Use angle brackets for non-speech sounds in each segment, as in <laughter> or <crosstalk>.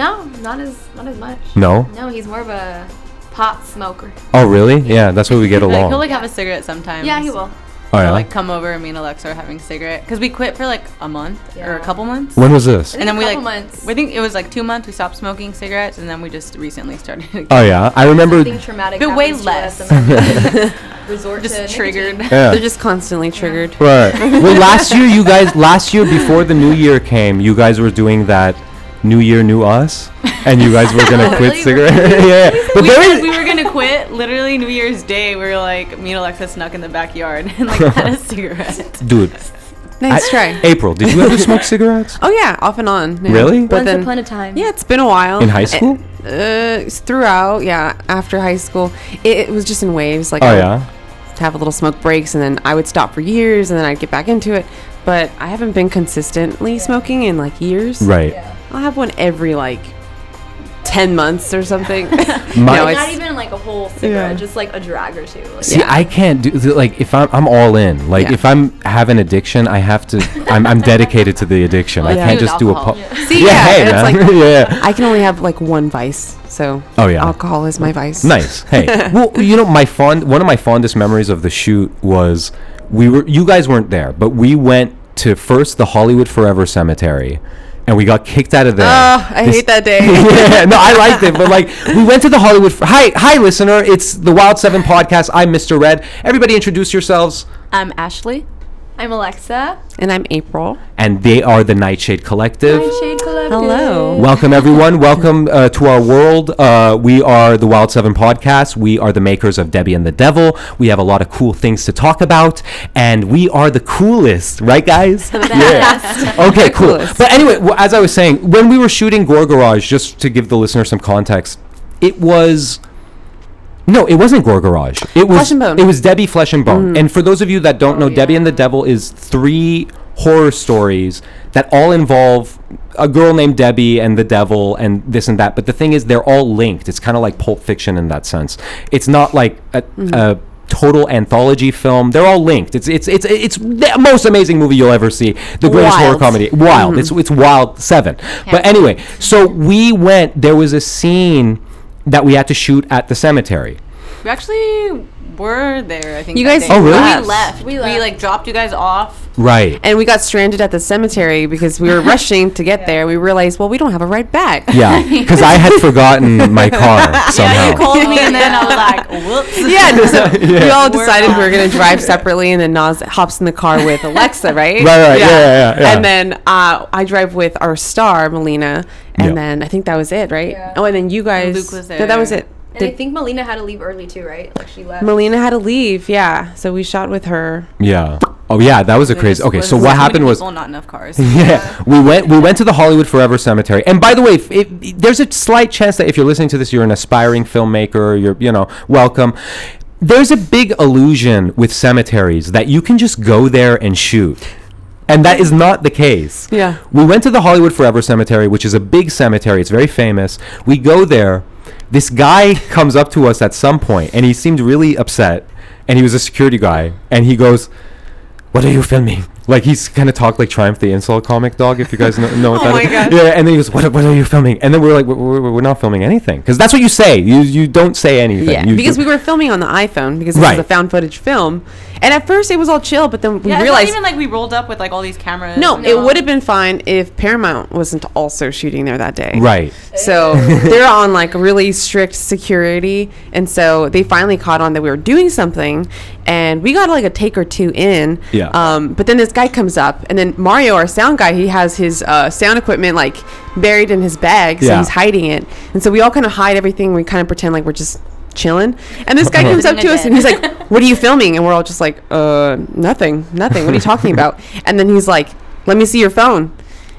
No, not as not as much. No. No, he's more of a pot smoker. Oh, really? Yeah, that's why we get <laughs> Like, along. he'll like have a cigarette sometimes. Yeah, he will. oh Or, yeah. like come over and me and Alexa are having a cigarette because we quit for like a month or a couple months. when was this? and then we like months. we think it was like two months we stopped smoking cigarettes and then we just recently started again. <laughs> Oh yeah, I remember. Something traumatic. But way happens to us less. and then <laughs> resort just to triggered. nicotine. Yeah. They're just constantly triggered. Right. Well, last year you guys, last year before the new year came, you guys were doing that New Year, New Us, and you guys were gonna <laughs> quit cigarettes. <laughs> yeah, but we said we were gonna quit literally New Year's Day. We were like, me and Alexa snuck in the backyard and like had a <laughs> cigarette. Dude, Nice I- try. April, did you ever smoke cigarettes? Oh yeah, off and on. yeah. Really? But Once then, upon a time. yeah, it's been a while. In high school? Uh, throughout, yeah. After high school, it, it was just in waves. Like, Oh I would yeah. have a little smoke breaks, and then I would stop for years, and then I'd get back into it. But I haven't been consistently smoking in like years. Right. I'll have one every like ten months or something. <laughs> <laughs> My- no, Not even like a whole cigarette, Yeah. just like a drag or two. Like, See, Yeah. I can't do like if I'm I'm all in. Like Yeah. if I'm have an addiction, I have to. I'm, I'm dedicated to the addiction. I Like can't just with do a. alcohol. Po- <laughs> see, yeah, yeah, hey, man. it's like yeah. I can only have like one vice. So Oh yeah. alcohol is my vice. Nice. Hey, well, you know, my fond one of my fondest memories of the shoot was we were you guys weren't there, but we went to first the Hollywood Forever Cemetery, and we got kicked out of there. Oh, I This- hate that <laughs> day. yeah, no, I liked it, but like <laughs> we went to the Hollywood. F- hi, hi, listener. It's the Wild Seven podcast. I'm Mr. Red. Everybody, introduce yourselves. I'm Ashley. I'm Alexa. and I'm April. And they are the Nightshade Collective. Shade Collective. Hello. Welcome, everyone. Welcome uh, to our world. Uh, we are the Wild Seven Podcast. We are the makers of Debbie and the Devil. We have a lot of cool things to talk about, and we are the coolest, right, guys? best. <laughs> Okay, cool. coolest. But anyway, w- as I was saying, when we were shooting Gore Garage, just to give the listener some context, it was. No, it wasn't Gore Garage. It was Flesh and Bone. It was Debbie Flesh and Bone. Mm. And for those of you that don't oh, know, Debbie and the Devil is three horror stories that all involve a girl named Debbie and the devil and this and that. But the thing is, they're all linked. It's kind of like Pulp Fiction in that sense. It's not like a. Mm-hmm. a total anthology film they're all linked it's it's it's it's the most amazing movie you'll ever see the greatest horror Wild. comedy wild mm-hmm. it's it's wild seven but anyway so we went there was a scene that we had to shoot at the cemetery We actually were there. I think You guys. Oh, really? We left. We We, like dropped you guys off. right And we got stranded at the cemetery because we were rushing to get <laughs> there. We realized, well, we don't have a ride back. yeah <laughs> because i had forgotten my <laughs> car somehow Yeah, you called me and then I was like, whoops. Yeah, no, so we all We're decided we were gonna drive separately, and then Naz hops in the car with Alexa, right? Right, right, yeah, yeah, yeah. And then uh, I drive with our star, Melina, and Yeah. then I think that was it, right? Yeah. Oh, and then you guys. Luke was there. No, that was it. And I think Melina had to leave early too, right? Like she left. Melina had to leave, yeah. So we shot with her. yeah oh yeah that was a crazy okay so what happened was people, not enough cars. <laughs> yeah, we went we went to the Hollywood Forever Cemetery. And by the way, if, if, there's a slight chance that if you're listening to this, you're an aspiring filmmaker. You're you know welcome. There's a big illusion with cemeteries that you can just go there and shoot. And that is not the case. Yeah. We went to the Hollywood Forever Cemetery, which is a big cemetery. It's very famous. We go there. This guy comes up to us at some point, and he seemed really upset. And he was a security guy, and he goes, "What are you filming?" Like he's kind of talked like Triumph the Insult comic dog, if you guys know, know <laughs> what Oh that my is. God. Yeah, and then he goes, "What? What are you filming?" And then we're like, "We're, we're, we're not filming anything," because that's what you say. You you don't say anything. Yeah, You- because we were filming on the iPhone because this Right. was a found footage film, and at first it was all chill, but then we Yeah, it's realized not even like we rolled up with like all these cameras. no, and- it would have been fine if Paramount wasn't also shooting there that day. right. So <laughs> they're on like really strict security, and so they finally caught on that we were doing something, and we got like a take or two in. Yeah. Um, but then this guy comes up, and then Mario, our sound guy, he has his uh, sound equipment like buried in his bag, so Yeah. he's hiding it, and so we all kind of hide everything. We kind of pretend like we're just chilling, and this guy <laughs> comes up to us, and he's like, <laughs> "What are you filming?" And we're all just like, "Uh, nothing, nothing. What are you talking about?" <laughs> And then he's like, "Let me see your phone."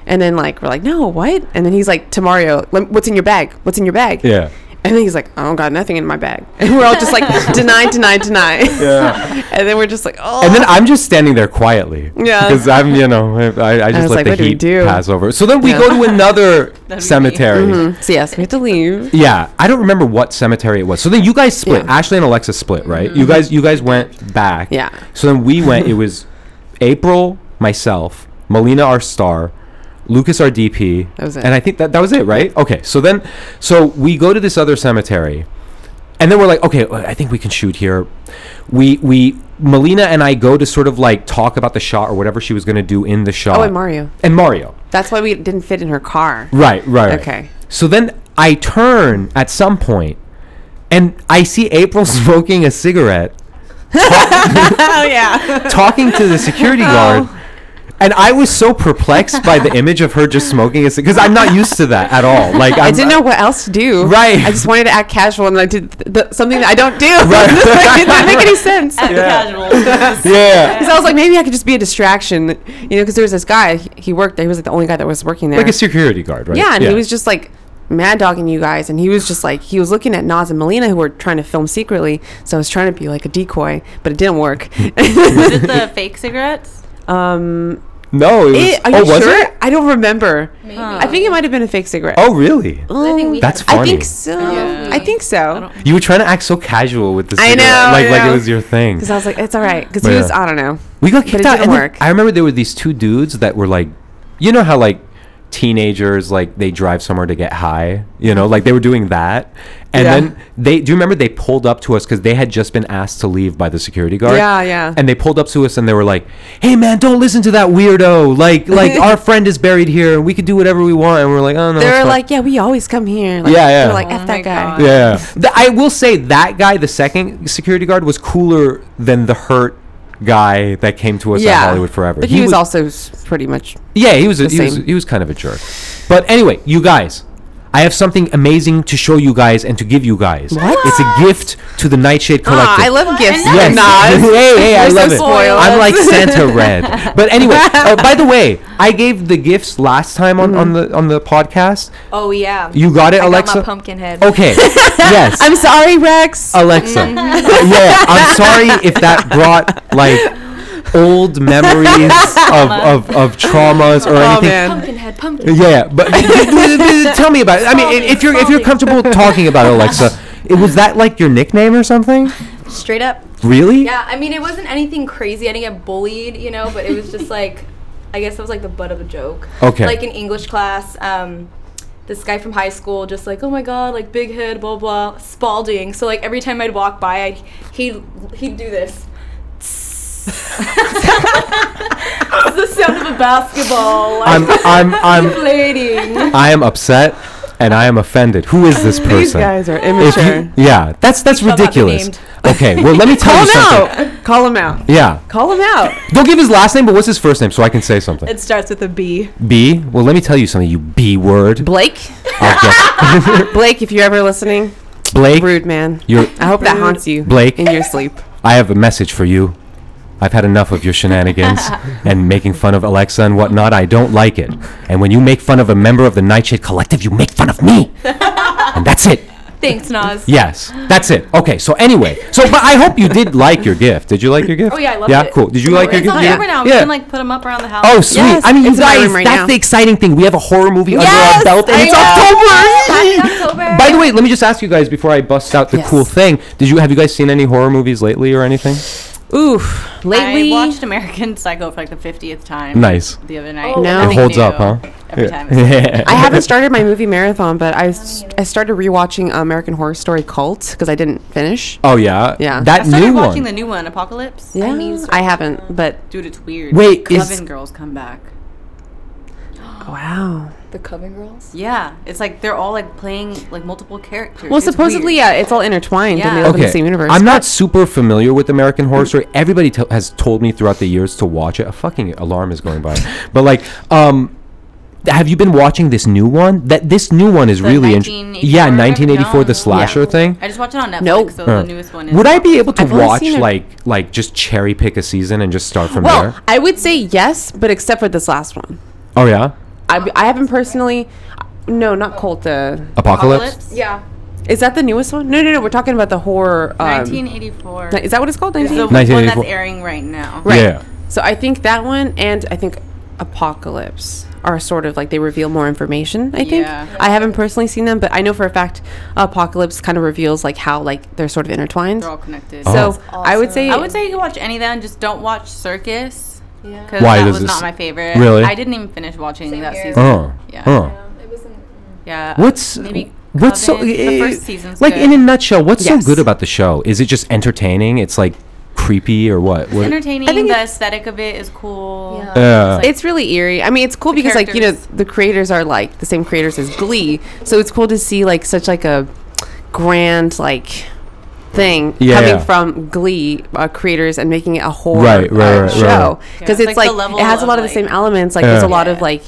And then like we're like, no, what? And then he's like, to Mario, what's in your bag? What's in your bag? Yeah. And then he's like, I don't got nothing in my bag. <laughs> And we're all just like, <laughs> deny, deny, deny. Yeah. and then we're just like, oh. And then I'm just standing there quietly. Yeah. Because I'm, you know, I, I just was let like, the what do we heat do? pass over. So then we Yeah. go to another <laughs> That'd be me. cemetery. Mhm. So yes, we have to leave. Yeah, I don't remember what cemetery it was. So then you guys split. Yeah. Ashley and Alexa split, right? You guys, you guys went back. Yeah. So then we went. It was April, myself, Melina, our star, Lucas our DP, That was it. and I think that that was it, right? Okay, so then, so we go to this other cemetery, and then we're like, okay, I think we can shoot here. We we Melina and I go to sort of like talk about the shot or whatever she was going to do in the shot. Oh, and Mario. And Mario. That's why we didn't fit in her car. Right, right. right. Okay. So then I turn at some point, and I see April <laughs> smoking a cigarette, <laughs> oh yeah. talking to the security <laughs> oh. guard. And I was so perplexed by the <laughs> image of her just smoking a cigarette because I'm not used to that at all. Like I'm, I didn't know what else to do. Right. I just wanted to act casual, and I did th- th- something that I don't do. Right. <laughs> it didn't make any sense. Act casual. Yeah, Because <laughs> I was like, maybe I could just be a distraction, you know. Because there was this guy, he- he worked there. He was like the only guy that was working there. like a security guard, right? yeah, and he was just like mad dogging you guys, and he was just like he was looking at Naz and Melina who were trying to film secretly. So I was trying to be like a decoy, but it didn't work. Was it the fake cigarettes? um, no. It was, it, are oh, you was sure? it? I don't remember. Maybe. I think it might have been a fake cigarette. Oh, really? I think we That's had- funny. I think so. Yeah. I think so. don't- You were trying to act so casual with the I cigarette, know, like I like it was your thing. Because I was like, it's all right. Because he was, yeah. I don't know. We got But kicked out. didn't and work. I remember there were these two dudes that were like, you know how like teenagers like they drive somewhere to get high, you know, like they were doing that, and Yeah. then they do you remember they pulled up to us because they had just been asked to leave by the security guard. Yeah, yeah. And they pulled up to us and they were like, "Hey man, don't listen to that weirdo. Like like <laughs> our friend is buried here and we can do whatever we want." And we're like, "Oh no." they it's were like, yeah, we always come here. Like, Yeah, yeah. They're like, Oh F that guy. God. Yeah. The- I will say that guy, the second security guard, was cooler than the hurt guy that came to us Yeah. at Hollywood Forever. But he, was, also pretty much. yeah, he was a, the he was he was kind of a jerk. But anyway, you guys, I have something amazing to show you guys and to give you guys. What? It's a gift to the Nightshade Collective. Ah, I love gifts. Yes. <laughs> Hey, hey, I You're so love it. spoiled. I'm like <laughs> Santa Red. But anyway, uh, <laughs> by the way, I gave the gifts last time on, on the on the podcast. Oh yeah. You got it, I Alexa? got my pumpkin head. Okay. yes. I'm sorry, Rex. Alexa. yeah, I'm sorry if that brought like old memories <laughs> of, of, of traumas or Oh, anything. man. Pumpkin head, pumpkin. Yeah, but <laughs> <laughs> tell me about it. I mean, if you're if you're comfortable talking about it, Alexa, it was that like your nickname or something? Straight up. Really? Yeah, I mean, it wasn't anything crazy. I didn't get bullied, you know, but it was just like, I guess it was like the butt of a joke. Okay. Like in English class, um, this guy from high school just like, oh my god, like big head, blah blah, Spalding. So like every time I'd walk by, I'd, he'd he'd do this. It's the sound of a basketball. Like, I'm I'm I'm inflating. I am upset and I am offended. Who is this <laughs> person? These guys are immature. you, yeah, that's that's shall ridiculous. Okay, well let me tell Call you something. Call him something. out. Call him out. Yeah, Call him out. don't give his last name, but what's his first name so I can say something? It starts with a B. B. Well, let me tell you something. You B word. Blake. I'll <laughs> Blake, if you're ever listening, Blake, rude man. you're I hope that haunts you. Blake. In your sleep. I have a message for you. I've had enough of your shenanigans <laughs> and making fun of Alexa and whatnot. I don't like it. And when you make fun of a member of the Nightshade Collective, you make fun of me. <laughs> and that's it. Thanks, Naz. Yes, that's it. Okay, so anyway, so but I hope you did like your gift. Did you like your gift? Oh, yeah, I loved Yeah, it. Yeah, cool. Did you like your it's gift? on Yeah. Over now. We Yeah. can like put them up around the house. Oh, sweet. Yes, I mean, you it's in my guys, room right that's now. the exciting thing. We have a horror movie under our belt, and I it's know. October. Happy October. By the way, let me just ask you guys before I bust out the Yes. cool thing. Did you have you guys seen any horror movies lately or anything? Oof. Lately. I watched American <laughs> Psycho for like the 50th time. Nice. The other night. Oh, No. It holds new. up, huh? Every Yeah. time. it's- <laughs> I haven't started my movie marathon, but I, s- I started rewatching American Horror Story Cult because I didn't finish. Oh yeah. Yeah. That I started new watching one. the new one, Apocalypse. Yeah, need to I haven't, but Dude, it's weird. Wait, Coven is- girls come back. wow. The Coven Girls. Yeah, it's like they're all like playing like multiple characters. Well, It's supposedly, weird. yeah, it's all intertwined and they Yeah. live in Okay. the same universe. I'm not super familiar with American Horror Story. Everybody to- has told me throughout the years to watch it. A fucking alarm is going by. <laughs> but like, um, have you been watching this new one? That this new one is The really interesting. 1984? Yeah, 1984, the No. slasher Yeah. thing. I just watched it on Netflix, Nope. so Huh. the newest one is. Would I be able to I've only watch seen it- like like just cherry pick a season and just start from well, there? I would say yes, but except for this last one. Oh yeah, I, I haven't personally. No, not Cult. Uh, Apocalypse. Yeah. is that the newest one? No, no, no. We're talking about the horror. Um, 1984. Is that what it's called? It's the 19? one that's airing right now. Right. Yeah. So I think that one and I think Apocalypse are sort of like they reveal more information. I think Yeah. I haven't personally seen them, but I know for a fact Apocalypse kind of reveals like how like they're sort of intertwined. They're all connected. Oh. So That's I would say I would say you can watch any of them. just don't watch Circus. Yeah. Because Why that does was this- not my favorite. Really? I didn't even finish watching Same that here. season. Oh. Yeah. Oh. Yeah, it wasn't. Yeah. What's maybe what's so the first season's like good. in a nutshell? What's Yes. so good about the show? Is it just entertaining? It's like creepy or what? It's what? entertaining. I think the aesthetic of it is cool. Yeah. Yeah. Like- it's really eerie. I mean, it's cool The because like you know the creators are like the same creators as Glee, so it's cool to see like such like a grand like thing Yeah. coming from Glee uh, creators and making it a horror Right, right, uh, right, show because Yeah, it's like like, it has a lot of, of, the same elements. Like there's a lot of like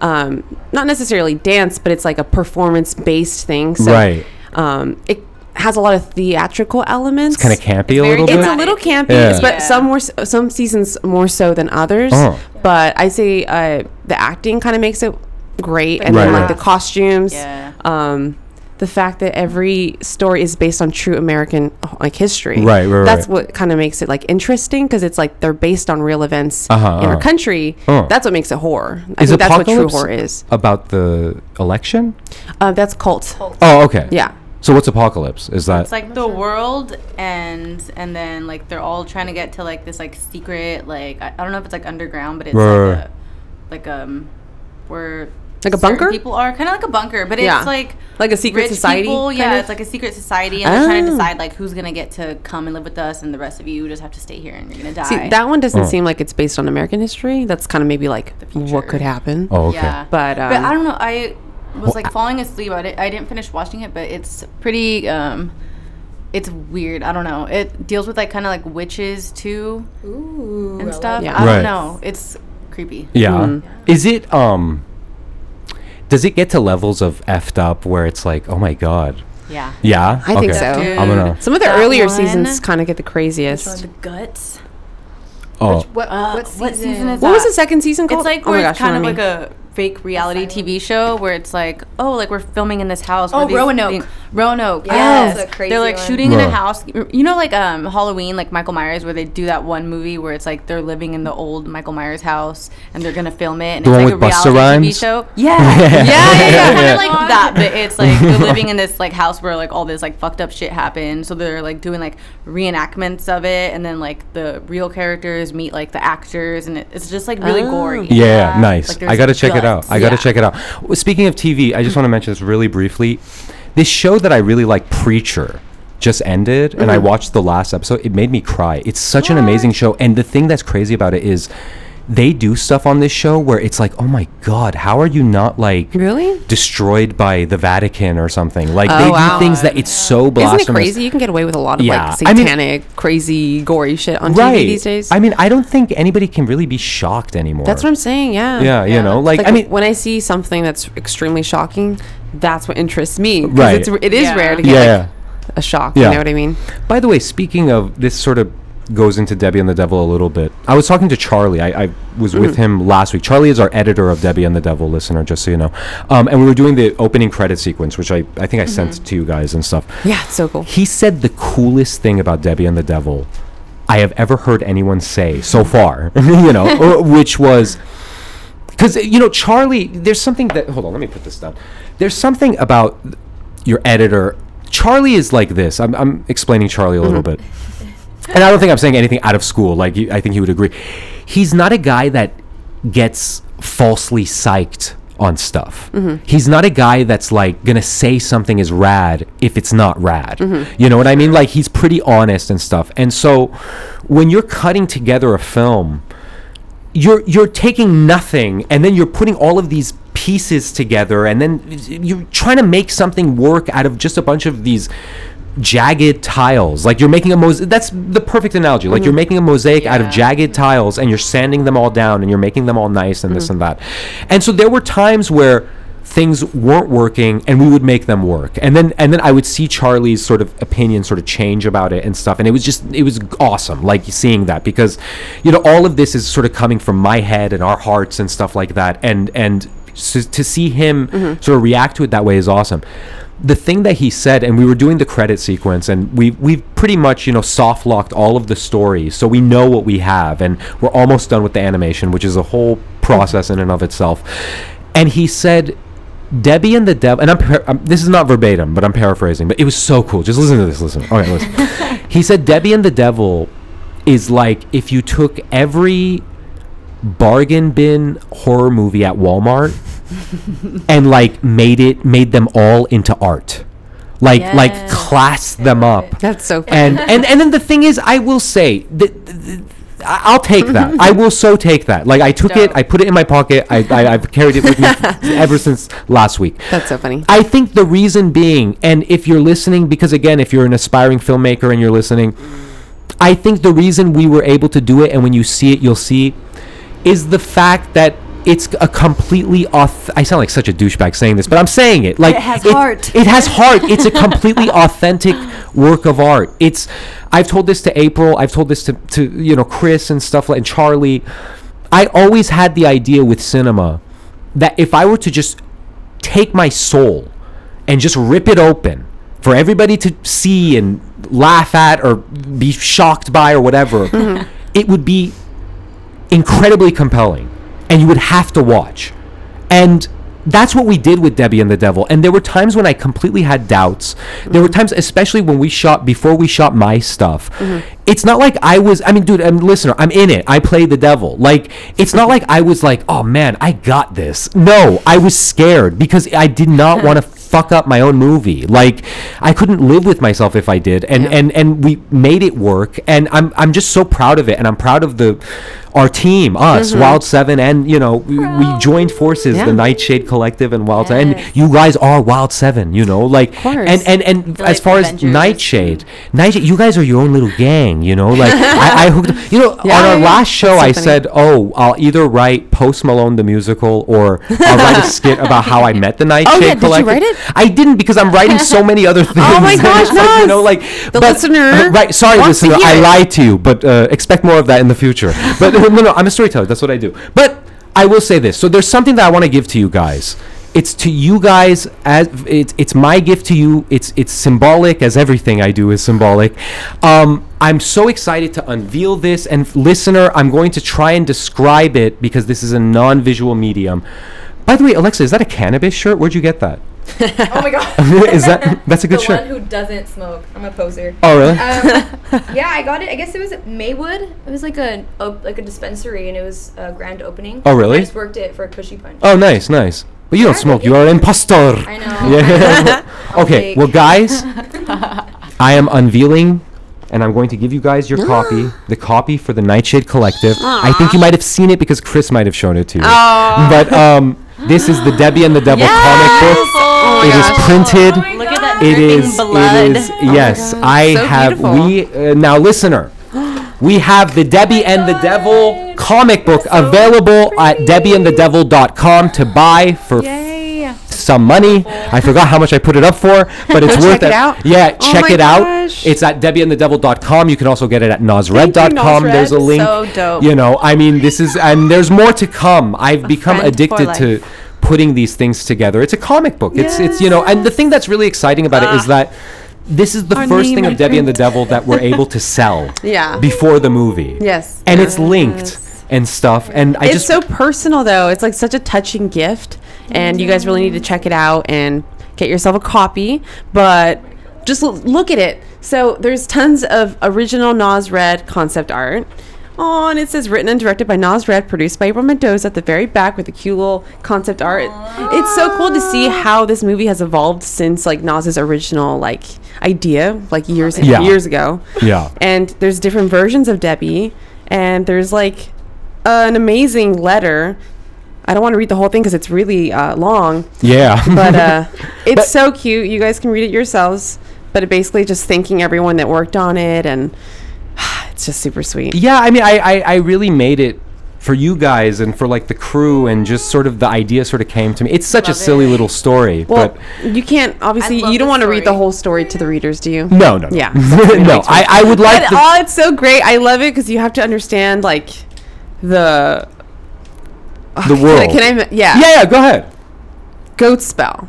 um, not necessarily dance, but it's like a performance based thing. So Right. um, it has a lot of theatrical elements. It's kind of campy a very little It's a little campy, Yeah. but Yeah. some more, s- some seasons more so than others. Oh. But I say uh, the acting kind of makes it great, and Right, then like right. the costumes, Yeah. um, the fact that every story is based on true American like history. Right, right, That's right. what kind of makes it like interesting because it's like they're based on real events Uh-huh, in our uh-huh. country. Oh. That's what makes it horror. I Is think that's what true Apocalypse horror is. about the election? Uh, that's cult. Oh, okay. Yeah. So what's apocalypse? Is that It's like the world ends, and then like they're all trying to get to like this like secret like I, I don't know if it's like underground, but it's Right. like a, like um where Like a bunker? People are kind of like a bunker, but Yeah. it's like Like a secret society. People, yeah, of? it's like a secret society, and they're trying to Oh. decide like who's gonna get to come and live with us, and the rest of you just have to stay here and you're gonna die. See, that one doesn't Oh. seem like it's based on American history. That's kind of maybe like what could happen. Oh, okay. Yeah. But, but um, I don't know. I was Well, like falling asleep. I, di- I didn't finish watching it, but it's pretty. um It's weird. I don't know. It deals with like kind of like witches too Ooh. and stuff. Yeah. I Right. don't know. It's creepy. Yeah. Mm. Is it um does it get to levels of effed up where it's like, "Oh my god." Yeah. Yeah? I think so. Dude, I'm gonna Some of the that earlier one- seasons kind of get the Which one, craziest. the guts. Oh. What, Uh, what, what season? season is What was the second season called? It's like oh where it's gosh, kind of remind like me. a fake reality Asylum. TV show where it's like, oh, like we're filming in this house. Oh, where these Roanoke. Thing- Roanoke. Yes, Yes. a crazy They're like one. shooting in a house. You know, like um Halloween, like Michael Myers, where they do that one movie where it's like they're living in the old Michael Myers house and they're gonna film it, and The it's one like with a Busta reality Rhymes? TV show. <laughs> Yeah, yeah, yeah, Yeah. yeah. kind Yeah. of like that, but it's like they're <laughs> living in this like house where like all this like fucked up shit happened. So they're like doing like reenactments of it, and then like the real characters meet like the actors, and it, it's just like really Oh. gory. Yeah, nice. Like, I got to check it out. I got to Yeah. check it out. W- Speaking of TV, I just want to mention this really briefly. This show that I really like, Preacher, just ended, and I Mm-hmm. watched the last episode. It made me cry. It's such an amazing show, and the thing that's crazy about it is they do stuff on this show where it's like, oh my god, how are you not like Really? destroyed by the Vatican or something? Like Oh, they wow. do things that it's so blasphemous. Isn't it crazy? You can get away with a lot of Yeah. like I mean- satanic, crazy, gory shit on right TV these days. I mean, I don't think anybody can really be shocked anymore. that's what I'm saying. Yeah. Yeah, you know, like, Like I mean, when I see something that's extremely shocking, that's what interests me. 'cause Right. It's, it is Yeah. rare to get yeah. like, a shock. Yeah. You know what I mean? By the way, speaking of this, sort of goes into Debbie and the Devil a little bit. I was talking to Charlie. I, I was with him last week. Charlie is our editor of Debbie and the Devil, listener, just so you know. Um, and we were doing the opening credit sequence, which I, I think I sent to you guys and stuff. Yeah, it's so cool. He said the coolest thing about Debbie and the Devil I have ever heard anyone say so far, <laughs> you know, <laughs> which was because you know Charlie. There's something that hold on, let me put this down. There's something about your editor. Charlie is like this. I'm, I'm explaining Charlie a little mm-hmm. bit, and I don't think I'm saying anything out of school. Like I think he would agree. He's not a guy that gets falsely psyched on stuff. Mm-hmm. He's not a guy that's like gonna say something is rad if it's not rad. Mm-hmm. You know what I mean? Like he's pretty honest and stuff. And so when you're cutting together a film, you're you're taking nothing and then you're putting all of these pieces together and then you're trying to make something work out of just a bunch of these jagged tiles. Like you're making a mosaic that's the perfect analogy. Like mm-hmm. you're making a mosaic out of jagged tiles and you're sanding them all down and you're making them all nice and this mm-hmm. and that. And so there were times where things weren't working and we would make them work. And then and then i would see charlie's sort of opinion sort of change about it and stuff. And it was just it was awesome like seeing that because you know all of this is sort of coming from my head and our hearts and stuff like that. And and so to see him mm-hmm. sort of react to it that way is awesome. The thing that he said and we were doing the credit sequence and we we've pretty much you know soft locked all of the stories so we know what we have and we're almost done with the animation which is a whole process in and of itself. And he said Debbie and the Devil, and I'm, par- I'm this is not verbatim, but I'm paraphrasing. But it was so cool. Just listen to this. Listen. Okay, listen. <laughs> he said Debbie and the Devil is like if you took every bargain bin horror movie at Walmart <laughs> and like made it made them all into art. Like like class them up. That's so funny. And and and then the thing is I will say that I'll take that. <laughs> I will so take that. Like I took it, I put it in my pocket. I, I I've carried it with me <laughs> ever since last week. That's so funny. I think the reason being, and if you're listening, because again, if you're an aspiring filmmaker and you're listening, I think the reason we were able to do it, and when you see it, you'll see, is the fact that it's a completely auth- I sound like such a douchebag saying this, but I'm saying it. Like It has heart. It has <laughs> heart. It's a completely authentic work of art. It's. I've told this to April. I've told this to to you know Chris and stuff like and Charlie. I always had the idea with cinema that if I were to just take my soul and just rip it open for everybody to see and laugh at or be shocked by or whatever, <laughs> it would be incredibly compelling and you would have to watch. And that's what we did with Debbie and the Devil. And there were times when I completely had doubts. There were times, especially when we shot, before we shot my stuff. Mm-hmm. It's not like I was, I mean, dude, um, and listener, I'm in it. I play the devil. Like, it's not like I was like, oh man, I got this. No, I was scared because I did not want to fuck up my own movie. Like I couldn't live with myself if I did. And Yeah. and and we made it work and I'm I'm just so proud of it and I'm proud of the our team, us, Wild 7 and you know, we, we joined forces, Yeah. the Nightshade Collective and Wild 7 Yes. and you guys are Wild 7, you know, like course. and and and as far as Nightshade, Nightshade, you guys are your own little gang, you know, like I, I hooked you know, <laughs> Yeah. on our last show so I said, "Oh, I'll either write Post Malone the musical or I'll write a <laughs> skit about how I met the Nightshade Oh, yeah, did you write it? I didn't because I'm writing so many other things. <laughs> Oh my gosh, like, you know, like The but- listener right? Sorry, listener, I lied to you, but uh, expect more of that in the future. But uh, no, no, I'm a storyteller. That's what I do. But I will say this. So there's something that I want to give to you guys. It's to you guys as it's it's my gift to you. It's it's symbolic as everything I do is symbolic. Um, I'm so excited to unveil this and f- listener, I'm going to try and describe it because this is a non-visual medium. By the way, Alexa, is that a cannabis shirt? Where'd you get that? <laughs> Oh my god. <laughs> is that that's a <laughs> good the shirt? one who doesn't smoke. I'm a poser. Oh really? Um, yeah, I got it. I guess it was at Maywood. It was like a op- like a dispensary, and it was a grand opening. Oh, really? I just worked it for a cushy punch. Oh, nice, nice. But you don't smoke. You are an impostor. I know. Yeah. <laughs> Okay. take- Well, guys, <laughs> I am unveiling, and I'm going to give you guys your copy, <gasps> the copy for the Nightshade Collective. I think you might have seen it because Chris might have shown it to you. But um, this is the Debbie and the Devil comic book. Oh It is gosh. printed. Oh my Look at that It dripping is. blood. It is. yes, God, I so have. beautiful. We uh, now, listener. We have the Debbie and the Devil comic book available at debbieandthedevil.com to buy for some money. I forgot how much I put it up for, but it's <laughs> worth it? Yeah, Oh check it out. gosh. It's at debbieandthedevil.com. You can also get it at nosred.com. Nosred. There's a link. So dope. You know, I mean, this is, and there's more to come. I've become addicted to putting these things together. It's a comic book. It's, it's, you know, and the thing that's really exciting about it is that this is the Our first name, thing of Debbie and the. Devil that we're able to <laughs> sell Yeah. before the movie. Yes. And it's linked and stuff. And I it's just so personal though. It's like such a touching gift, and you guys really need to check it out and get yourself a copy. But just look at it. So there's tons of original Naz Red concept art. Oh, and it says written and directed by Naz Red, produced by April Mendoza at the very back with a cute little concept art. It's so cool to see how this movie has evolved since like Naz's original like idea, like years Yeah. years ago yeah. and there's different versions of Debbie, and there's like an amazing letter. I don't want to read the whole thing because it's really uh, long, Yeah. but uh, <laughs> it's But- so cute. You guys can read it yourselves. But it basically just thanking everyone that worked on it, and <sighs> it's just super sweet. Yeah, I mean, I, I, I really made it for you guys and for like the crew and just sort of the idea sort of came to me. It's such a silly it. little story, Well, but you can't obviously. You don't want to read the whole story to the readers, do you? no, no, no. Yeah. <laughs> no. I, I would like But, the, oh, it's so great. I love it because you have to understand like the the world. <sighs> Can I? Can I yeah. yeah, yeah, go ahead. Goat spell.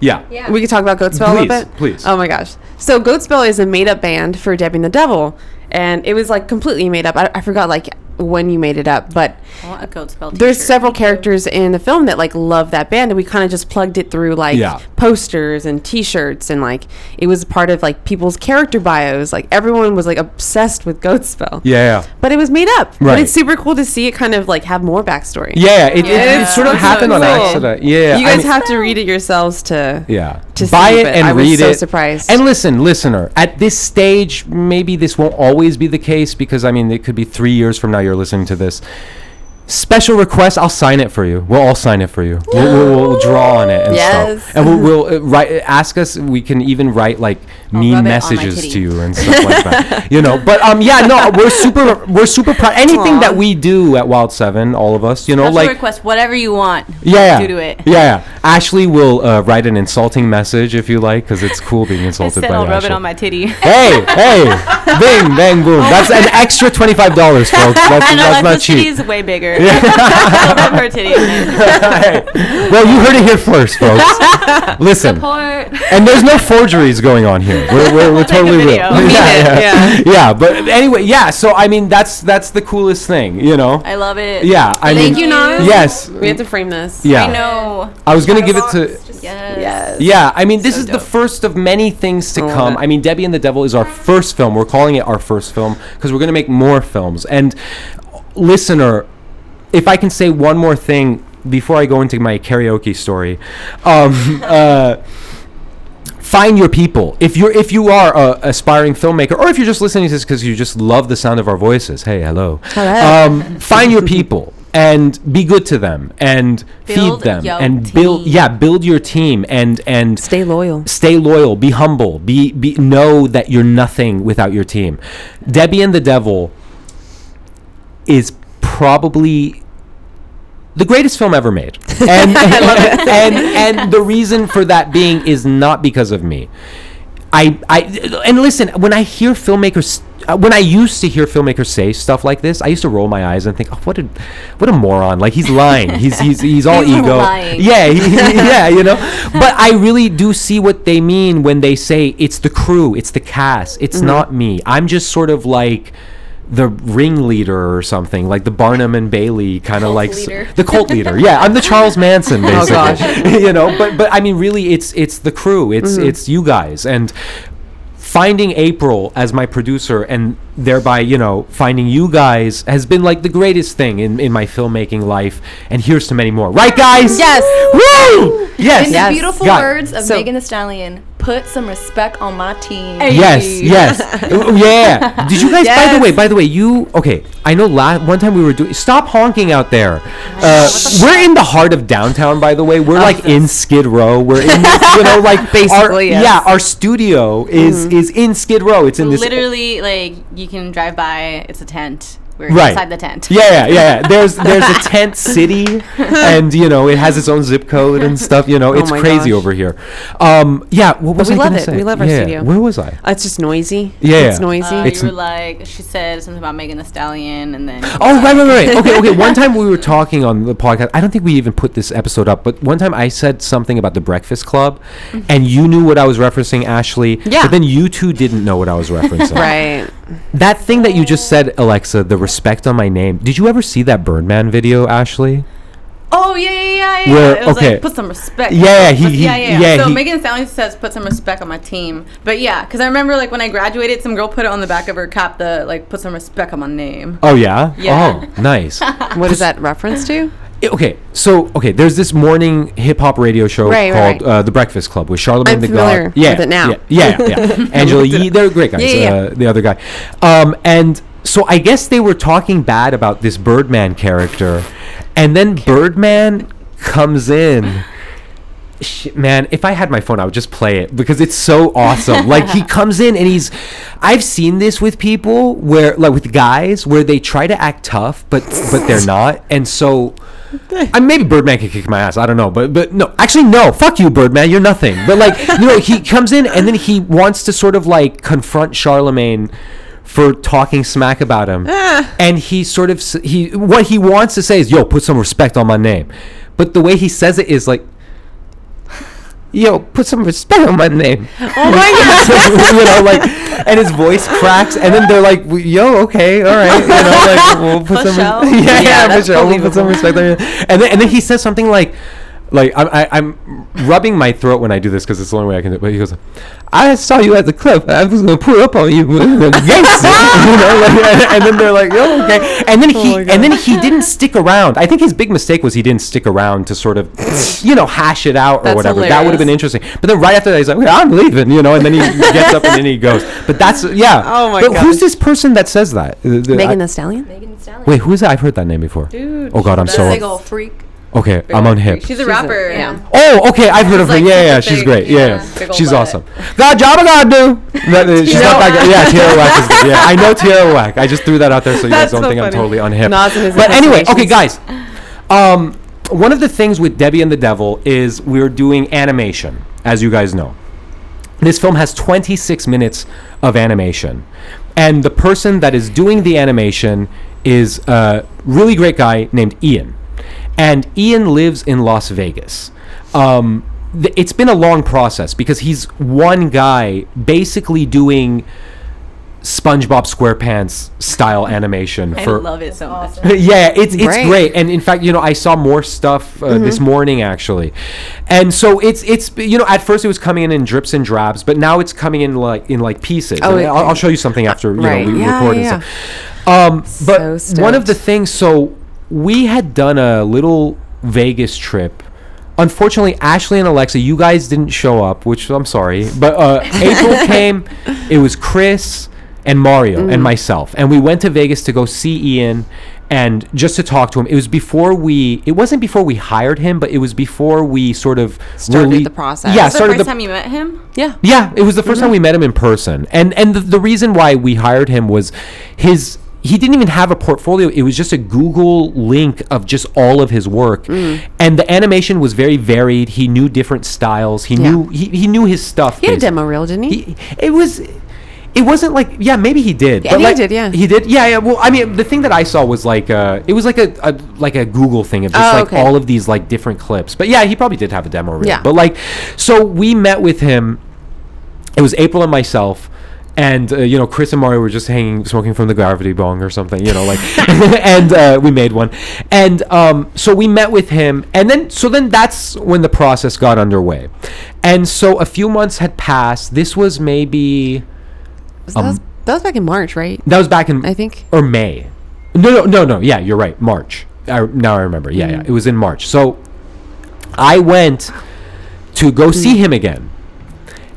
Yeah. Yeah. We could talk about Goatspell a Please, little bit. please. Oh my gosh. So Goat Spell is a made-up band for Debbie and the Devil, and it was like completely made up. I, I forgot like when you made it up, but I a code spell. there's several characters in the film that like love that band and we kind of just plugged it through like Yeah. posters and t-shirts and like it was part of like people's character bios like everyone was like obsessed with goat spell Yeah. but it was made up but Right. it's super cool to see it kind of like have more backstory Yeah, it, it, Yeah. it sort of happened so on cool. accident. Yeah, you I guys mean- have to read it yourselves to Yeah. to Buy see, it but and I was read so it. surprised. And listen, listener, at this stage, maybe this won't always be the case because I mean, it could be three years from now you're listening to this. Special request, I'll sign it for you. We'll all sign it for you. We'll, we'll, we'll draw on it and Yes. stuff. And we'll, we'll uh, write. Ask us. We can even write like I'll mean rub it on my messages to you and stuff like that. <laughs> You know. But um, yeah, no, we're super. We're super proud. Anything Aw. that we do at Wild Seven, all of us, you know, like Special like request, whatever you want. yeah, do to it. Yeah, yeah. Ashley will uh, write an insulting message if you like, because it's cool being I insulted said by I'll rub Ashley. it on my titty. <laughs> hey, hey, <laughs> bing, bang, boom. That's an extra twenty-five dollars, folks. That's, I know that's not cheap. titty is way bigger. I'll her titty. in it. well, you heard it here first, folks. <laughs> Listen, Support. and there's no forgeries going on here. We're, we're, we're <laughs> take a totally real. video. <laughs> We mean yeah, yeah, yeah. But anyway, yeah. So I mean, that's that's the coolest thing, you know. I love it. Yeah, I Thank mean, you, Naz. Yes. we have to frame this Yeah. I know. I was gonna give it to. Yes. yes Yeah, I mean, this So is the first of many things to I come. it. I mean, Debbie and the Devil is our first film. We're calling it our first film because we're going to make more films. And, listener, if I can say one more thing before I go into my karaoke story, um, <laughs> uh, find your people. If you're if you are a aspiring filmmaker, or if you're just listening to this because you just love the sound of our voices, hey, hello. Hello. Um, find your people and be good to them and Build feed them and build. team. Yeah, build your team and and stay loyal stay loyal be humble be, be know that you're nothing without your team debbie and the devil is probably the greatest film ever made. <laughs> And and, and the reason for that being is not because of me. I, I and listen when I hear filmmakers uh, when I used to hear filmmakers say stuff like this I used to roll my eyes and think oh, what a what a moron. Like he's lying. He's he's he's all He's ego. lying. yeah he, he- <laughs> yeah you know? But I really do see what they mean when they say it's the crew it's the cast it's not me. I'm just sort of like the ringleader or something like the Barnum and Bailey kind of like leader. the cult leader yeah I'm the Charles <laughs> oh, Manson Oh, basically gosh. <laughs> you know but but i mean really it's it's the crew it's mm-hmm. it's you guys and finding april as my producer and thereby you know finding you guys has been like the greatest thing in, in my filmmaking life and here's to many more right guys yes Woo! yes In Yes. the beautiful Got it. words of So- Megan Thee Stallion, put some respect on my team. Hey. Yes, yes, <laughs> Oh, yeah. Did you guys? By the way, by the way, you okay? I know. La- one time we were doing. Stop honking out there. Uh, we're in the heart of downtown. By the way, we're like in Skid Row. We're in, this, you know, <laughs> like our, Basically, yes. yeah. Our studio is is in Skid Row. It's in this. Literally, like you can drive by. It's a tent. We're Right. inside the tent. Yeah, yeah, yeah, yeah. There's <laughs> there's a tent city, and you know it has its own zip code and stuff. You know, Oh it's my crazy gosh. over here. Um, yeah. What was we I love it. say? We love our Yeah, studio. Where was I? Uh, it's just noisy Yeah. it's noisy Uh, It's- you were like, she said something about Megan Thee Stallion, and then. Oh right, right, right. right. Okay, okay. <laughs> One time we were talking on the podcast. I don't think we even put this episode up, but one time I said something about the Breakfast Club, and you knew what I was referencing, Ashley. Yeah. But then you two didn't know what I was referencing. <laughs> right That thing that you just said, Alexa, the respect on my name. Did you ever see that Birdman video, Ashley? Oh yeah, yeah, yeah, yeah. Where- it was okay. like put some respect. Yeah, he- But- he- yeah, yeah, yeah, So he- Megan Thee Stallion says put some respect on my team. But yeah, because I remember like when I graduated, some girl put it on the back of her cap the like put some respect on my name. Oh yeah. Yeah. Oh, nice. <laughs> what is that reference to I- okay, so okay, there's this morning hip hop radio show Right, called right. Uh, The Breakfast Club with Charlamagne I'm the familiar God. Yeah, with it now. Yeah, yeah, yeah. <laughs> Angela Yee, they're great guys. Yeah, yeah, yeah. Uh, the other guy, um, and so I guess they were talking bad about this Birdman character, and then Birdman comes in. Shit, man, if I had my phone, I would just play it because it's so awesome. <laughs> like he comes in and he's, I've seen this with people where, like with guys, where they try to act tough, but but they're <laughs> not, and so. I maybe Birdman could kick my ass. I don't know, but but no, actually no. Fuck you, Birdman. You're nothing. But like you know, he comes in and then he wants to sort of like confront Charlamagne for talking smack about him, ah. and he sort of he what he wants to say is, "Yo, put some respect on my name," but the way he says it is like. Yo, put some respect on my name. oh my <laughs> god you know, like and his voice cracks, and then they're like, "Yo, okay, all right, you know, like we'll put For some, show. <laughs> yeah, yeah, Yeah, for sure, we'll put some respect on it." And then and then he says something like. Like I'm, I, I'm rubbing my throat when I do this because it's the only way I can do it. But he goes, "I saw you at the club. I was gonna pull up on you, <laughs> gangster." you know, like, <laughs> and, and then they're like, "Oh, okay." And then oh he, and then he didn't <laughs> stick around. I think his big mistake was he didn't stick around to sort of, you know, hash it out or That's whatever. That would have been interesting. But then right after that, he's like, okay, "I'm leaving," you know, and then he gets up and then he goes. But that's yeah. Oh my But who's this person that says that? The- the- Megan I- the Stallion. Megan Thee Stallion. Wait, who is that? I've heard that name before. Dude. Oh God, I'm that's so- Big ol' freak. Okay, I'm on hip. She's a rapper. yeah. Oh, okay. I've heard of her. like, yeah, super yeah, she's thick, great. Yeah, yeah, yeah. big ol' she's butt. awesome. Got a job I gotta do. That- uh, she's not that good. Yeah, Tierra Whack is good. Yeah, I know Tierra <laughs> Whack. I just threw that out there so you guys That's don't so think I'm funny. totally unhip. Naz and his But anyway, okay, guys. Um, one of the things with Debbie and the Devil is we're doing animation, as you guys know. This film has 26 minutes of animation. And the person that is doing the animation is a really great guy named Ian. And Ian lives in Las Vegas. Um, th- it's been a long process because he's one guy basically doing SpongeBob SquarePants style animation I for love it so much. <laughs> yeah, it's it's Great. great, and in fact, you know, I saw more stuff uh, this morning actually, and so it's it's you know, at first it was coming in in drips and drabs, but now it's coming in like in like pieces. Oh, And it- I'll, I'll show you something after you Right. know we Yeah, record yeah, and stuff. Um, but So one of the things, so we had done a little Vegas trip. Unfortunately, Ashley and Alexa, you guys didn't show up, which I'm sorry. But uh, <laughs> April came. It was Chris and Mario Mm. and myself, and we went to Vegas to go see Ian and just to talk to him. It was before we. It wasn't before we hired him, but it was before we sort of Started really- the process. Yeah, That's the first the time you met him? Yeah. yeah, it was the 1st time we met him in person, and and the, the reason why we hired him was his he didn't even have a portfolio. It was just a Google link of just all of his work, Mm. and the animation was very varied. He knew different styles. He Yeah. knew he, he knew his stuff. He had a demo reel, didn't he? he, it was it wasn't like yeah maybe he did Yeah, but he like, did, yeah. he did yeah yeah well i mean the thing that i saw was like uh it was like a, a like a google thing of just Oh, like okay. all of these like different clips but yeah he probably did have a demo reel Yeah. but like so we met with him it was april and myself and uh, you know chris and mario were just hanging smoking from the gravity bong or something you know like <laughs> and uh, we made one and um, so we met with him and then so then that's when the process got underway and so a few months had passed this was maybe that, was, that was back in March, right? that was back in I think. or May. No, no, no, no. Yeah, you're right. March. I, now I remember. Yeah, yeah. It was in March. So I went to go see him again,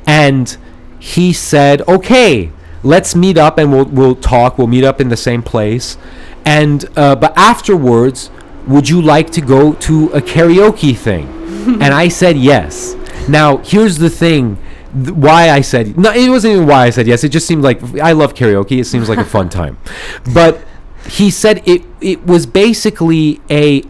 and he said, "Okay, let's meet up and we'll we'll talk. We'll meet up in the same place, and uh, but afterwards, would you like to go to a karaoke thing?" <laughs> and I said yes. Now here's the thing. th- Why I said no, it wasn't even why I said yes. It just seemed like I love karaoke. It seems like a fun time, <laughs> but he said it it was basically a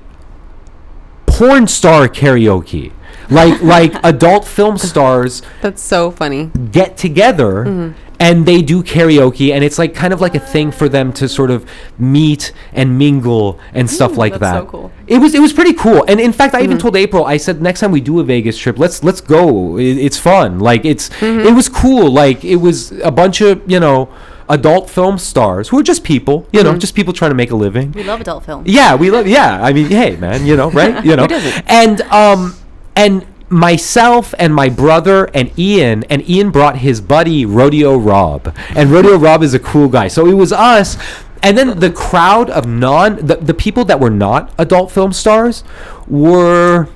porn star karaoke, like like adult film <laughs> stars That's so funny. get together Mm-hmm. and they do karaoke and it's like kind of like a thing for them to sort of meet and mingle and stuff like that's that so cool. it was it was pretty cool and in fact i Mm-hmm. even told april i said next time we do a vegas trip let's let's go it, it's fun like it's Mm-hmm. it was cool like it was a bunch of you know adult film stars who are just people you Mm-hmm. know just people trying to make a living We love adult film. yeah, we love. Yeah, I mean, hey, man, you know, right? <laughs> You know, and um, and myself and my brother and Ian, and Ian brought his buddy Rodeo Rob, and Rodeo Rob is a cool guy. So it was us, and then the crowd of non the, the people that were not adult film stars were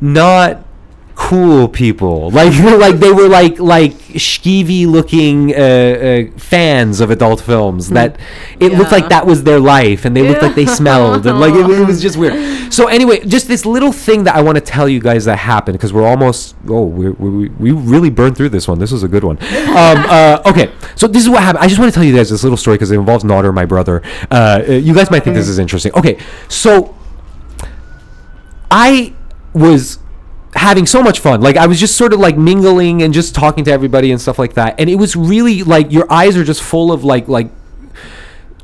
not cool people. Like <laughs> like they were like like skeevy looking uh, uh, fans of adult films that it looked like that was their life and they looked like they smelled and like it, it was just weird. <laughs> So anyway just this little thing that i want to tell you guys that happened because we're almost oh we we we really burned through this one. This was a good one. <laughs> Um uh, okay. So this is what happened. I just want to tell you guys this little story because it involves Nodder, my brother. Uh, uh, you guys might think this is interesting. Okay. So I was having so much fun. Like I was just sort of like mingling and just talking to everybody and stuff like that. And it was really like your eyes are just full of like like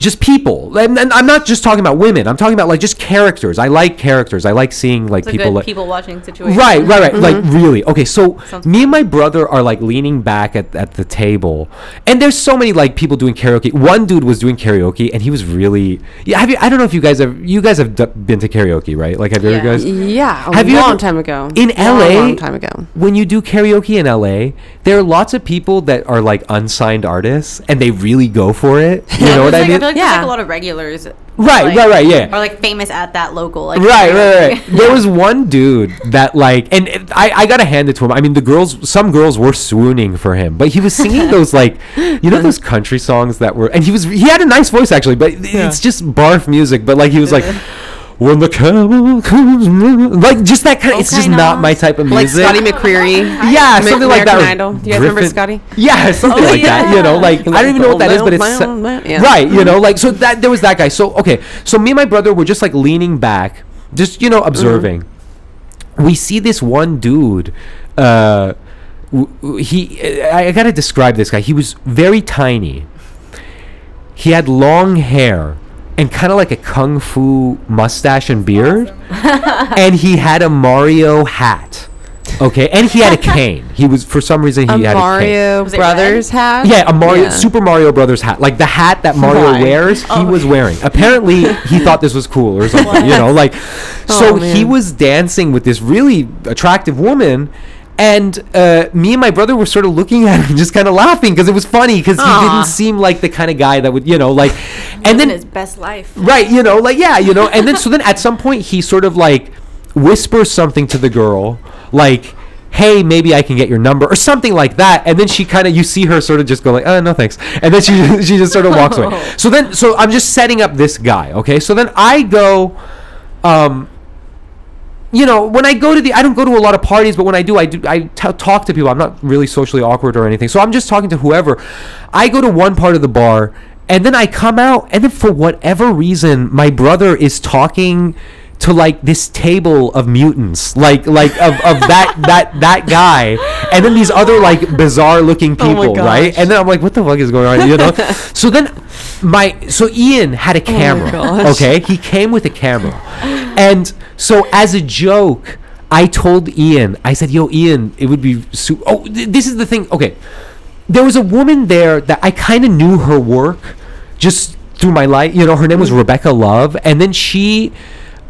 just people, and, and I'm not just talking about women. I'm talking about like just characters. I like characters. I like seeing like It's a people. good like, people watching situation. Right, right, right. Mm-hmm. Like really. Okay, so Sounds me and my brother are like leaning back at, at the table, and there's so many like people doing karaoke. One dude was doing karaoke, and he was really yeah. Have you? I don't know if you guys have you guys have d- been to karaoke, right? Like have you Yeah. ever guys Yeah, a Have you long ever- time ago. in Long, LA? long time ago. when you do karaoke in LA, there are lots of people that are like unsigned artists, and they really go for it. You know what There's, I like, mean? Like there's Yeah. like a lot of regulars. Right, like- right, right. Yeah. Or like famous at that local. Like right, right, right. <laughs> There was one dude that like, and it- I, I gotta hand it to him. I mean, the girls, some girls were swooning for him, but he was singing <laughs> those like, you know, those country songs that were, and he was, he had a nice voice actually, but it's just barf music. But like, he was like, <laughs> when the camel comes, like just that kind of. It's just Okay, not my type of music. Like. Scotty McCreery. yeah, Ma- something like that. Idol. Do you guys remember Scotty? Yeah, something Oh, like that. You know, yeah. like I don't even know what that is, but it's Yeah. right. You know, like so that there was that guy. So okay, so me and my brother were just like leaning back, just you know observing. We see this one dude. Uh, w- w- he, I, I gotta describe this guy. He was very tiny. He had long hair and kind of like a kung fu mustache and beard, <laughs> and he had a Mario hat. Okay, and he had a cane. He was for some reason he A had a cane. Mario Brothers hat. Yeah, a Mario Yeah. Super Mario Brothers hat, like the hat that Mario Why? wears. He Oh. was wearing. Apparently, he thought this was cool or something. you know, like so Oh, he was dancing with this really attractive woman. And uh, me and my brother were sort of looking at him, <laughs> just kind of laughing because it was funny because he didn't seem like the kind of guy that would, you know, like. and then his best life. Right, you know, like yeah, you know, and then so then at some point he sort of like whispers something to the girl, like, "Hey, maybe I can get your number" or something like that, and then she kind of you see her sort of just go like, "Oh, no, thanks," and then she <laughs> she just sort of walks away. <laughs> So then, so I'm just setting up this guy, okay? So then I go, um. You know, when I go to the, I don't go to a lot of parties, but when I do, I do, I t- talk to people. I'm not really socially awkward or anything, so I'm just talking to whoever. I go to one part of the bar, and then I come out, and then for whatever reason, my brother is talking to like this table of mutants, like like of, of that <laughs> that that guy, and then these other like bizarre looking Oh people, right? And then I'm like, what the fuck is going on? You know? <laughs> so then my so Ian had a camera. Oh okay, he came with a camera, and so as a joke. I told Ian, I said, "Yo, Ian, it would be su- oh, th- this is the thing. Okay, there was a woman there that I kind of knew her work just through my life. You know, her name was Rebecca Love, and then she.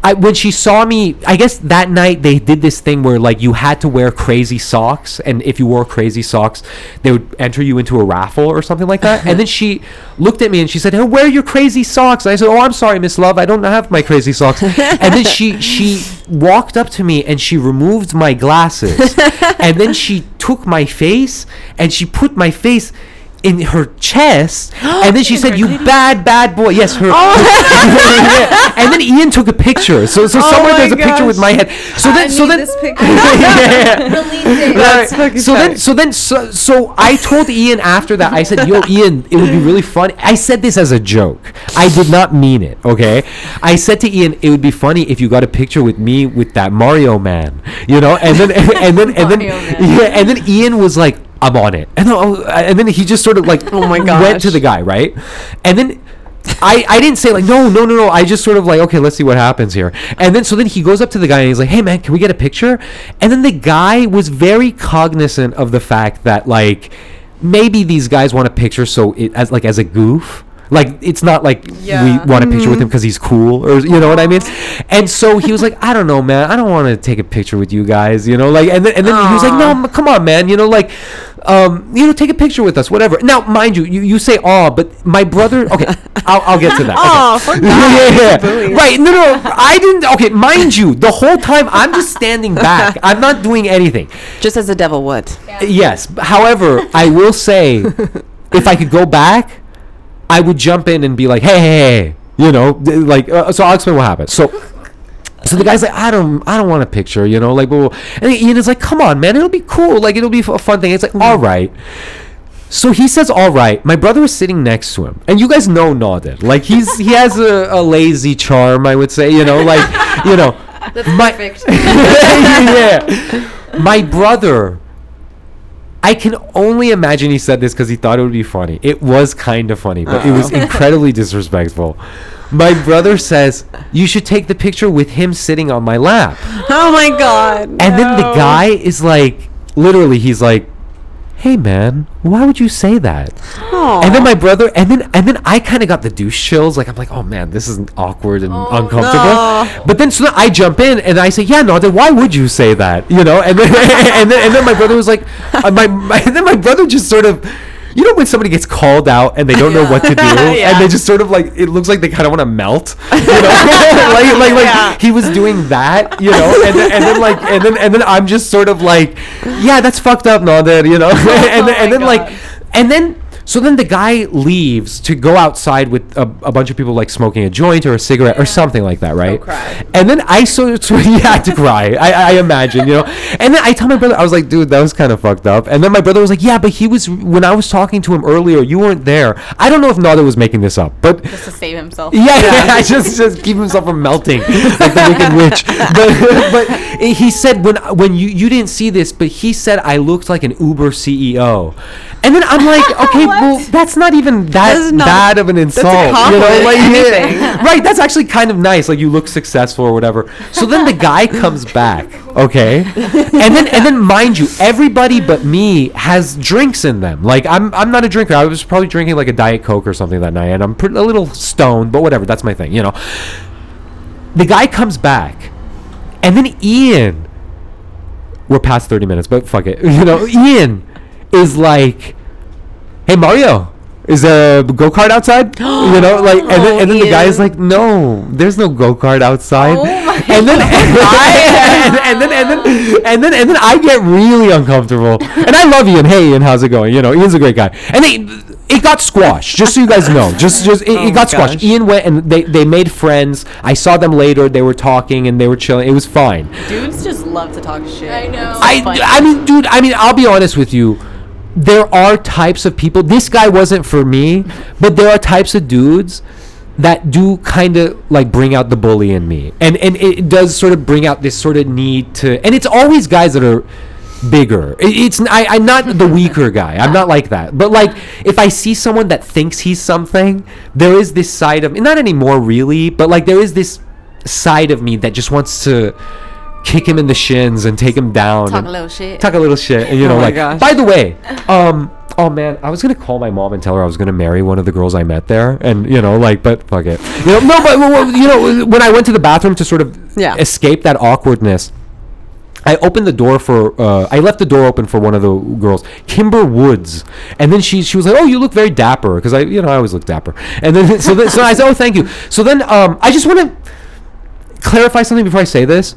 I, when she saw me, I guess that night they did this thing where like you had to wear crazy socks, and if you wore crazy socks, they would enter you into a raffle or something like that. and then she <laughs> looked at me and she said, "Hey, wear your crazy socks." And I said, "Oh, I'm sorry, Miss Love, I don't have my crazy socks." <laughs> and then she she walked up to me and she removed my glasses, <laughs> and then she took my face and she put my face in her chest, <gasps> and then she said, "You bad, bad boy." Yes, her. Yeah. <laughs> <laughs> And then Ian took a picture. So, so somewhere my there's a picture with my head. So then, <laughs> so then. Yeah. Right. So then, so then, so, so I told Ian after that. I said, "Yo, Ian, it would be really funny." I said this as a joke. I did not mean it. Okay. I said to Ian, "It would be funny if you got a picture with me with that Mario man." You know, and then and then and then Mario man. yeah, and then Ian was like, "I'm on it," and then, oh, and then he just sort of like, <laughs> Oh my went to the guy, right? And then. I, I didn't say like no no no no. I just sort of like okay let's see what happens here. And then so then he goes up to the guy and he's like hey man can we get a picture? And then the guy was very cognizant of the fact that like maybe these guys want a picture so it as like as a goof like it's not like Yeah. we want a picture with him because he's cool or you know what I mean and so he was like I don't know man I don't want to take a picture with you guys you know like and then, and then he was like no come on man you know like um you know take a picture with us whatever now mind you you, you say oh but my brother okay <laughs> I'll, I'll get to that Aw, okay. <laughs> yeah, God's sake. right no no <laughs> I didn't okay mind you the whole time I'm just standing back I'm not doing anything Just as the devil would. Yes. However, I will say, if I could go back, I would jump in and be like, "Hey, hey, hey," you know, like. Uh, so I'll explain what happened. So. So the guy's like, I don't, I don't want a picture, you know, like, blah, blah, blah. and Ian is like, come on, man, it'll be cool, like, it'll be a fun thing. It's like, all right. So he says, all right. My brother is sitting next to him, and you guys know Nader, like, he's he has a, a lazy charm, I would say, you know, like, you know, <laughs> That's My- perfect. <laughs> yeah. My brother I can only imagine he said this because he thought it would be funny. It was kind of funny, but it was uh-huh. incredibly disrespectful. My brother says, You should take the picture with him sitting on my lap. Oh my god. And then the guy is like, literally, he's like, Hey man, why would you say that? And then my brother, and then and then I kind of got the douche chills. Like I'm like, oh man, this is awkward and uncomfortable. no. But then so then I jump in and I say, yeah, no, then why would you say that? You know? And then <laughs> and then and then my brother was like, uh, my, my <laughs> and then my brother just sort of. You know when somebody gets called out and they don't know what to do, <laughs> Yeah. and they just sort of like it looks like they kind of want to melt, you know, <laughs> <laughs> like like like Yeah. he was doing that, you know, and then, and then like and then and then I'm just sort of like, yeah, that's fucked up, Nader, you know, oh and then, and my then like, and then so then the guy leaves to go outside with a, a bunch of people like smoking a joint or a cigarette or something like that, right? cry. And then I so, <laughs> so yeah to cry, I, I imagine, you know. And then I tell my brother, I was like, dude, that was kind of fucked up. And then my brother was like, yeah, but he was when I was talking to him earlier, you weren't there. I don't know if Nader was making this up, but Just to save himself. yeah, yeah, <laughs> just just keep himself from melting like the Wicked Witch. <laughs> But but he said when when you you didn't see this, but he said I looked like an Uber CEO, and then I'm like, okay, well that's not even that That's not- bad of an insult, you know? Like yeah, <laughs> right? That's actually kind of nice. Like you look successful or whatever. So then the guy comes back, okay, and then and then mind you, everybody but me has drinks in them. Like I'm I'm not a drinker. I was probably drinking like a diet coke or something that night, and I'm pretty, a little stoned, but whatever. That's my thing, you know. The guy comes back, and then Ian. We're past thirty minutes, but fuck it. <laughs> You know, Ian is like, "Hey Mario, is there a go kart outside?" <gasps> you know, like, and then, and then the guy is oh, like, "No, there's no go kart outside." Oh my <laughs> and then and, I, <laughs> and, then and then and then and then I get really uncomfortable. And I love Ian. Hey Ian, how's it going? You know, Ian's a great guy. And they it got squashed. Just so you guys know, just just it, Oh it my got squashed. gosh. Ian went and they they made friends. I saw them later. They were talking and they were chilling. It was fine. Dudes just love to talk shit. I know. I. I mean, dude, I mean, I'll be honest with you. There are types of people. This guy wasn't for me, but there are types of dudes that do kind of like bring out the bully in me, and and it does sort of bring out this sort of need to. And it's always guys that are bigger. It- It's I, I'm not the <laughs> weaker guy. I'm not like that. But like if I see someone that thinks he's something, there is this side of me, not anymore really, but like there is this side of me that just wants to kick him in the shins and take him down. Talk and a little shit. Talk a little shit. And you know, Oh like gosh. by the way, <laughs> um oh man, I was gonna call my mom and tell her I was gonna marry one of the girls I met there, and you know, like, but fuck it, you know, no, but well, well, you know, when I went to the bathroom to sort of Yeah. escape that awkwardness, I opened the door for. Uh, I left the door open for one of the girls, Kimber Woods, and then she she was like, "Oh, you look very dapper," because I you know I always look dapper. And then so then, so I said, "Oh, thank you." So then um, I just want to clarify something before I say this.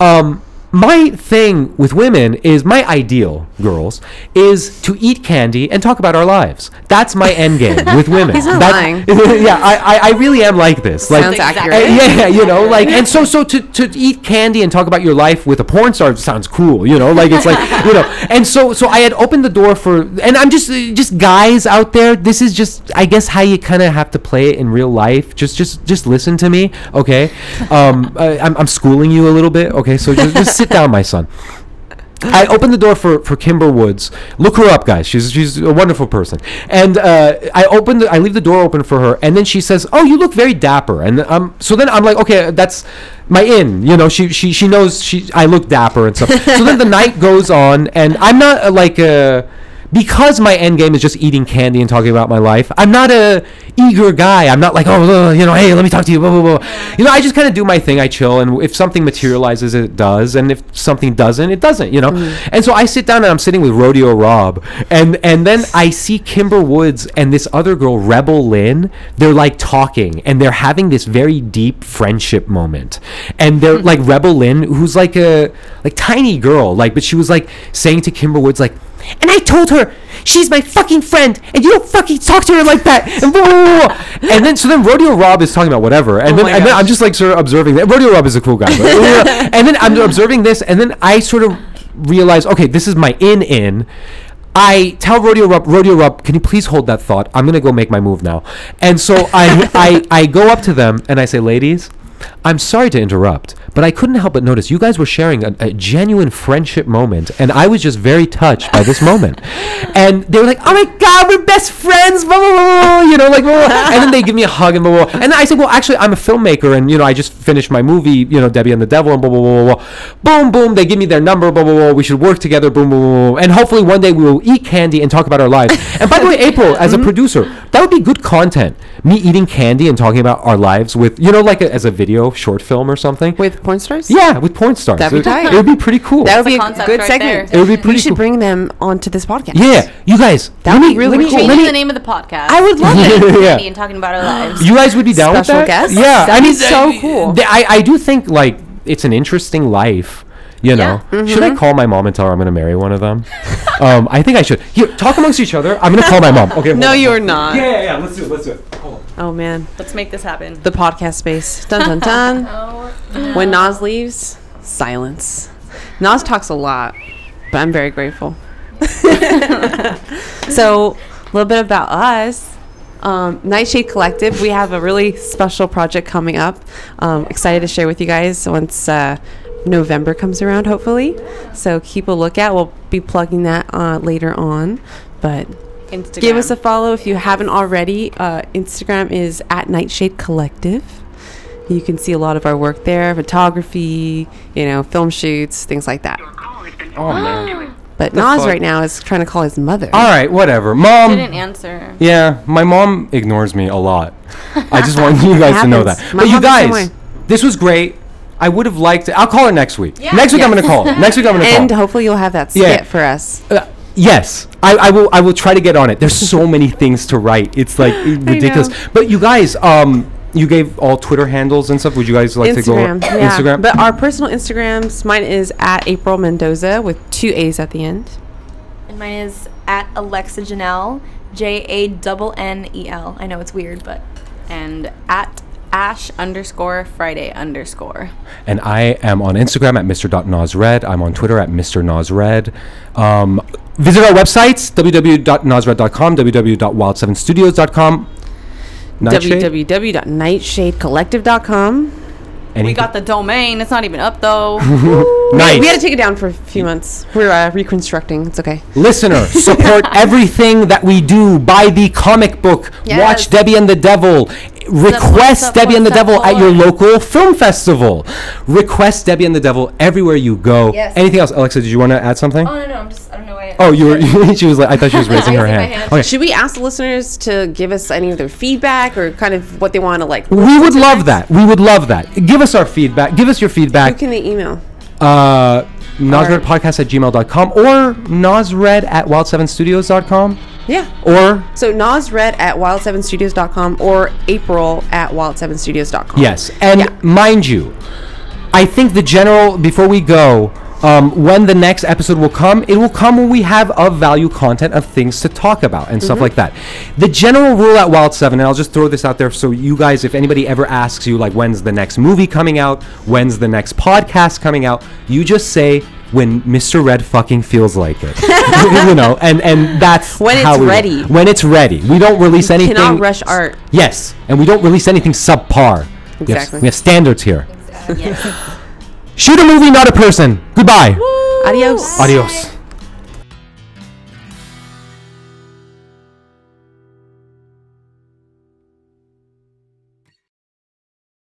Um, my thing with women is my ideal girls is to eat candy and talk about our lives. That's my end game <laughs> with women. He's not That- lying. <laughs> yeah, I, I, I really am like this. Like, Sounds accurate. uh, yeah, you know, <laughs> like, and so, so to, to eat candy and talk about your life with a porn star sounds cool, you know, like it's like, you know, and so, so I had opened the door for, and I'm just, just guys out there. This is just, I guess, how you kind of have to play it in real life. Just, just, just listen to me, okay? Um, I, I'm, I'm schooling you a little bit, okay? So just, just sit down, my son. I opened the door for, for Kimber Woods. Look her up, guys. She's she's a wonderful person. And uh, I opened the, I leave the door open for her, and then she says, "Oh, you look very dapper." And um, so then I'm like, okay, that's my in. You know, she she she knows she I look dapper and stuff. so then the <laughs> night goes on, and I'm not uh, like a because my end game is just eating candy and talking about my life. I'm not a eager guy. I'm not like, oh, uh, you know, hey, let me talk to you. Blah blah blah. You know, I just kind of do my thing. I chill, and if something materializes, it does, and if something doesn't, it doesn't. You know. And so I sit down and I'm sitting with Rodeo Rob, and and then I see Kimber Woods and this other girl, Rebel Lynn. They're like talking, and they're having this very deep friendship moment, and they're like Rebel Lynn, who's like a like tiny girl, like, but she was like saying to Kimber Woods like. And I told her she's my fucking friend, and you don't fucking talk to her like that. <laughs> And, blah, blah, blah, blah. and then so then Rodeo Rob is talking about whatever, and Oh then and then. I'm just like sort of observing that. Rodeo Rob is a cool guy, but, <laughs> and then I'm observing this, and then I sort of realize, okay, this is my in in. I tell Rodeo Rob, Rodeo Rob, can you please hold that thought? I'm gonna go make my move now. And so I I I go up to them and I say, ladies. I'm sorry to interrupt, but I couldn't help but notice you guys were sharing a, a genuine friendship moment, and I was just very touched by this moment. <laughs> And they were like, "Oh my God, we're best friends!" Blah, blah, blah, you know, like, blah, blah. and then they give me a hug and blah, blah, blah. And I said, "Well, actually, I'm a filmmaker, and you know, I just finished my movie, you know, Debbie and the Devil, and blah blah blah blah." blah. Boom, boom. They give me their number. Blah blah blah. We should work together. Boom, boom, boom. And hopefully one day we will eat candy and talk about our lives. <laughs> And by the way, April, as a mm-hmm. producer, that would be good content. Me eating candy and talking about our lives with, you know, like a, as a video short film or something. With porn stars? Yeah, with porn stars. That'd be it, tight. it would be pretty cool. That would be a a good right segment. there. it would be pretty. Cool. We should cool. bring them onto this podcast. yeah, you guys. That would be really cool. Changing let me- the name of the podcast. I would love <laughs> Yeah. it. Yeah. Candy and talking about our lives. You guys would be down Special with that? guest? Yeah, That'd I be mean, so cool. I, I do think like it's an interesting life. You know, Yeah. should I call my mom and tell her I'm gonna marry one of them? <laughs> um, I think I should. Here, talk amongst each other. I'm gonna call my mom. Okay. <laughs> No, on, you're on. not. Yeah, yeah, yeah. Let's do it. Let's do it. Oh man, Let's make this happen. the podcast space. Dun dun <laughs> dun. Oh, When Naz leaves, silence. Naz talks a lot, but I'm very grateful. so, a little bit about us. Um, Nightshade Collective, we have a really special project coming up. Um, excited to share with you guys once uh, November comes around, hopefully. So, keep a lookout. We'll be plugging that uh, later on. But Instagram. give us a follow if you haven't already. Uh, Instagram is at Nightshade Collective. You can see a lot of our work there, photography, you know, film shoots, things like that. Oh man. <gasps> But The Naz fuck? right now is trying to call his mother. All right, whatever. Mom. Didn't answer. Yeah, my mom ignores me a lot. I just want you <laughs> guys to know that. My but you mom's the same guys, this was great. I would have liked. To, I'll call her next week. Yeah. Next week I'm gonna call. Next week I'm gonna <laughs> call. and hopefully you'll have that skit Yeah. for us. Uh, yes, I, I will. I will try to get on it. There's so many things to write. It's like <gasps> ridiculous. know. But you guys, um, you gave all Twitter handles and stuff. Would you guys like Instagram, to go yeah. Instagram? But our personal Instagrams, mine is at April Mendoza with two A's at the end. And mine is at Alexa Janelle, J A double N E L. I know it's weird, but And at Ash underscore Friday underscore. and I am on Instagram at Mr.Nosred. I'm on Twitter at Mr. Nosred. Um, visit our websites www.nosred.com, www.wild7studios.com. Nightshade? www.nightshadecollective.com. We got the domain. It's not even up though. <laughs> nice. We had to take it down for a few months. We're uh, reconstructing. It's okay. Listener, support <laughs> everything that we do. Buy the comic book. Yes. Watch Debbie and the Devil. Request Support, Debbie and the Devil at your local film festival. Request Debbie and the Devil everywhere you go. Yes. Anything else, Alexa? Did you want to add something? oh no no, I'm just I don't know why. Oh, you were. <laughs> she was like, I thought she was <laughs> raising her hand. hand. Okay. Should we ask the listeners to give us any of their feedback or kind of what they want to like? We would love that. We would love that. Give us our feedback. Give us your feedback. Who can they email? Uh, NosredPodcast at gmail.com or Nosred at wild7studios.com Yeah. or So Nosred at wild7studios.com or April at wild7studios.com. Yes, and Yeah. mind you, I think the general before we go, um, when the next episode will come, it will come when we have of value content of things to talk about and Mm-hmm. stuff like that. The general rule at Wild Seven, and I'll just throw this out there so you guys, if anybody ever asks you like when's the next movie coming out, when's the next podcast coming out, you just say when Mr. Red fucking feels like it, <laughs> <laughs> you know, and and that's When how it's we roll. ready. When it's ready, we don't release anything. Cannot rush art. Yes, and we don't release anything subpar. We have- Exactly. We have, standards here. Shoot a movie, not a person. Goodbye. Adios. Adios.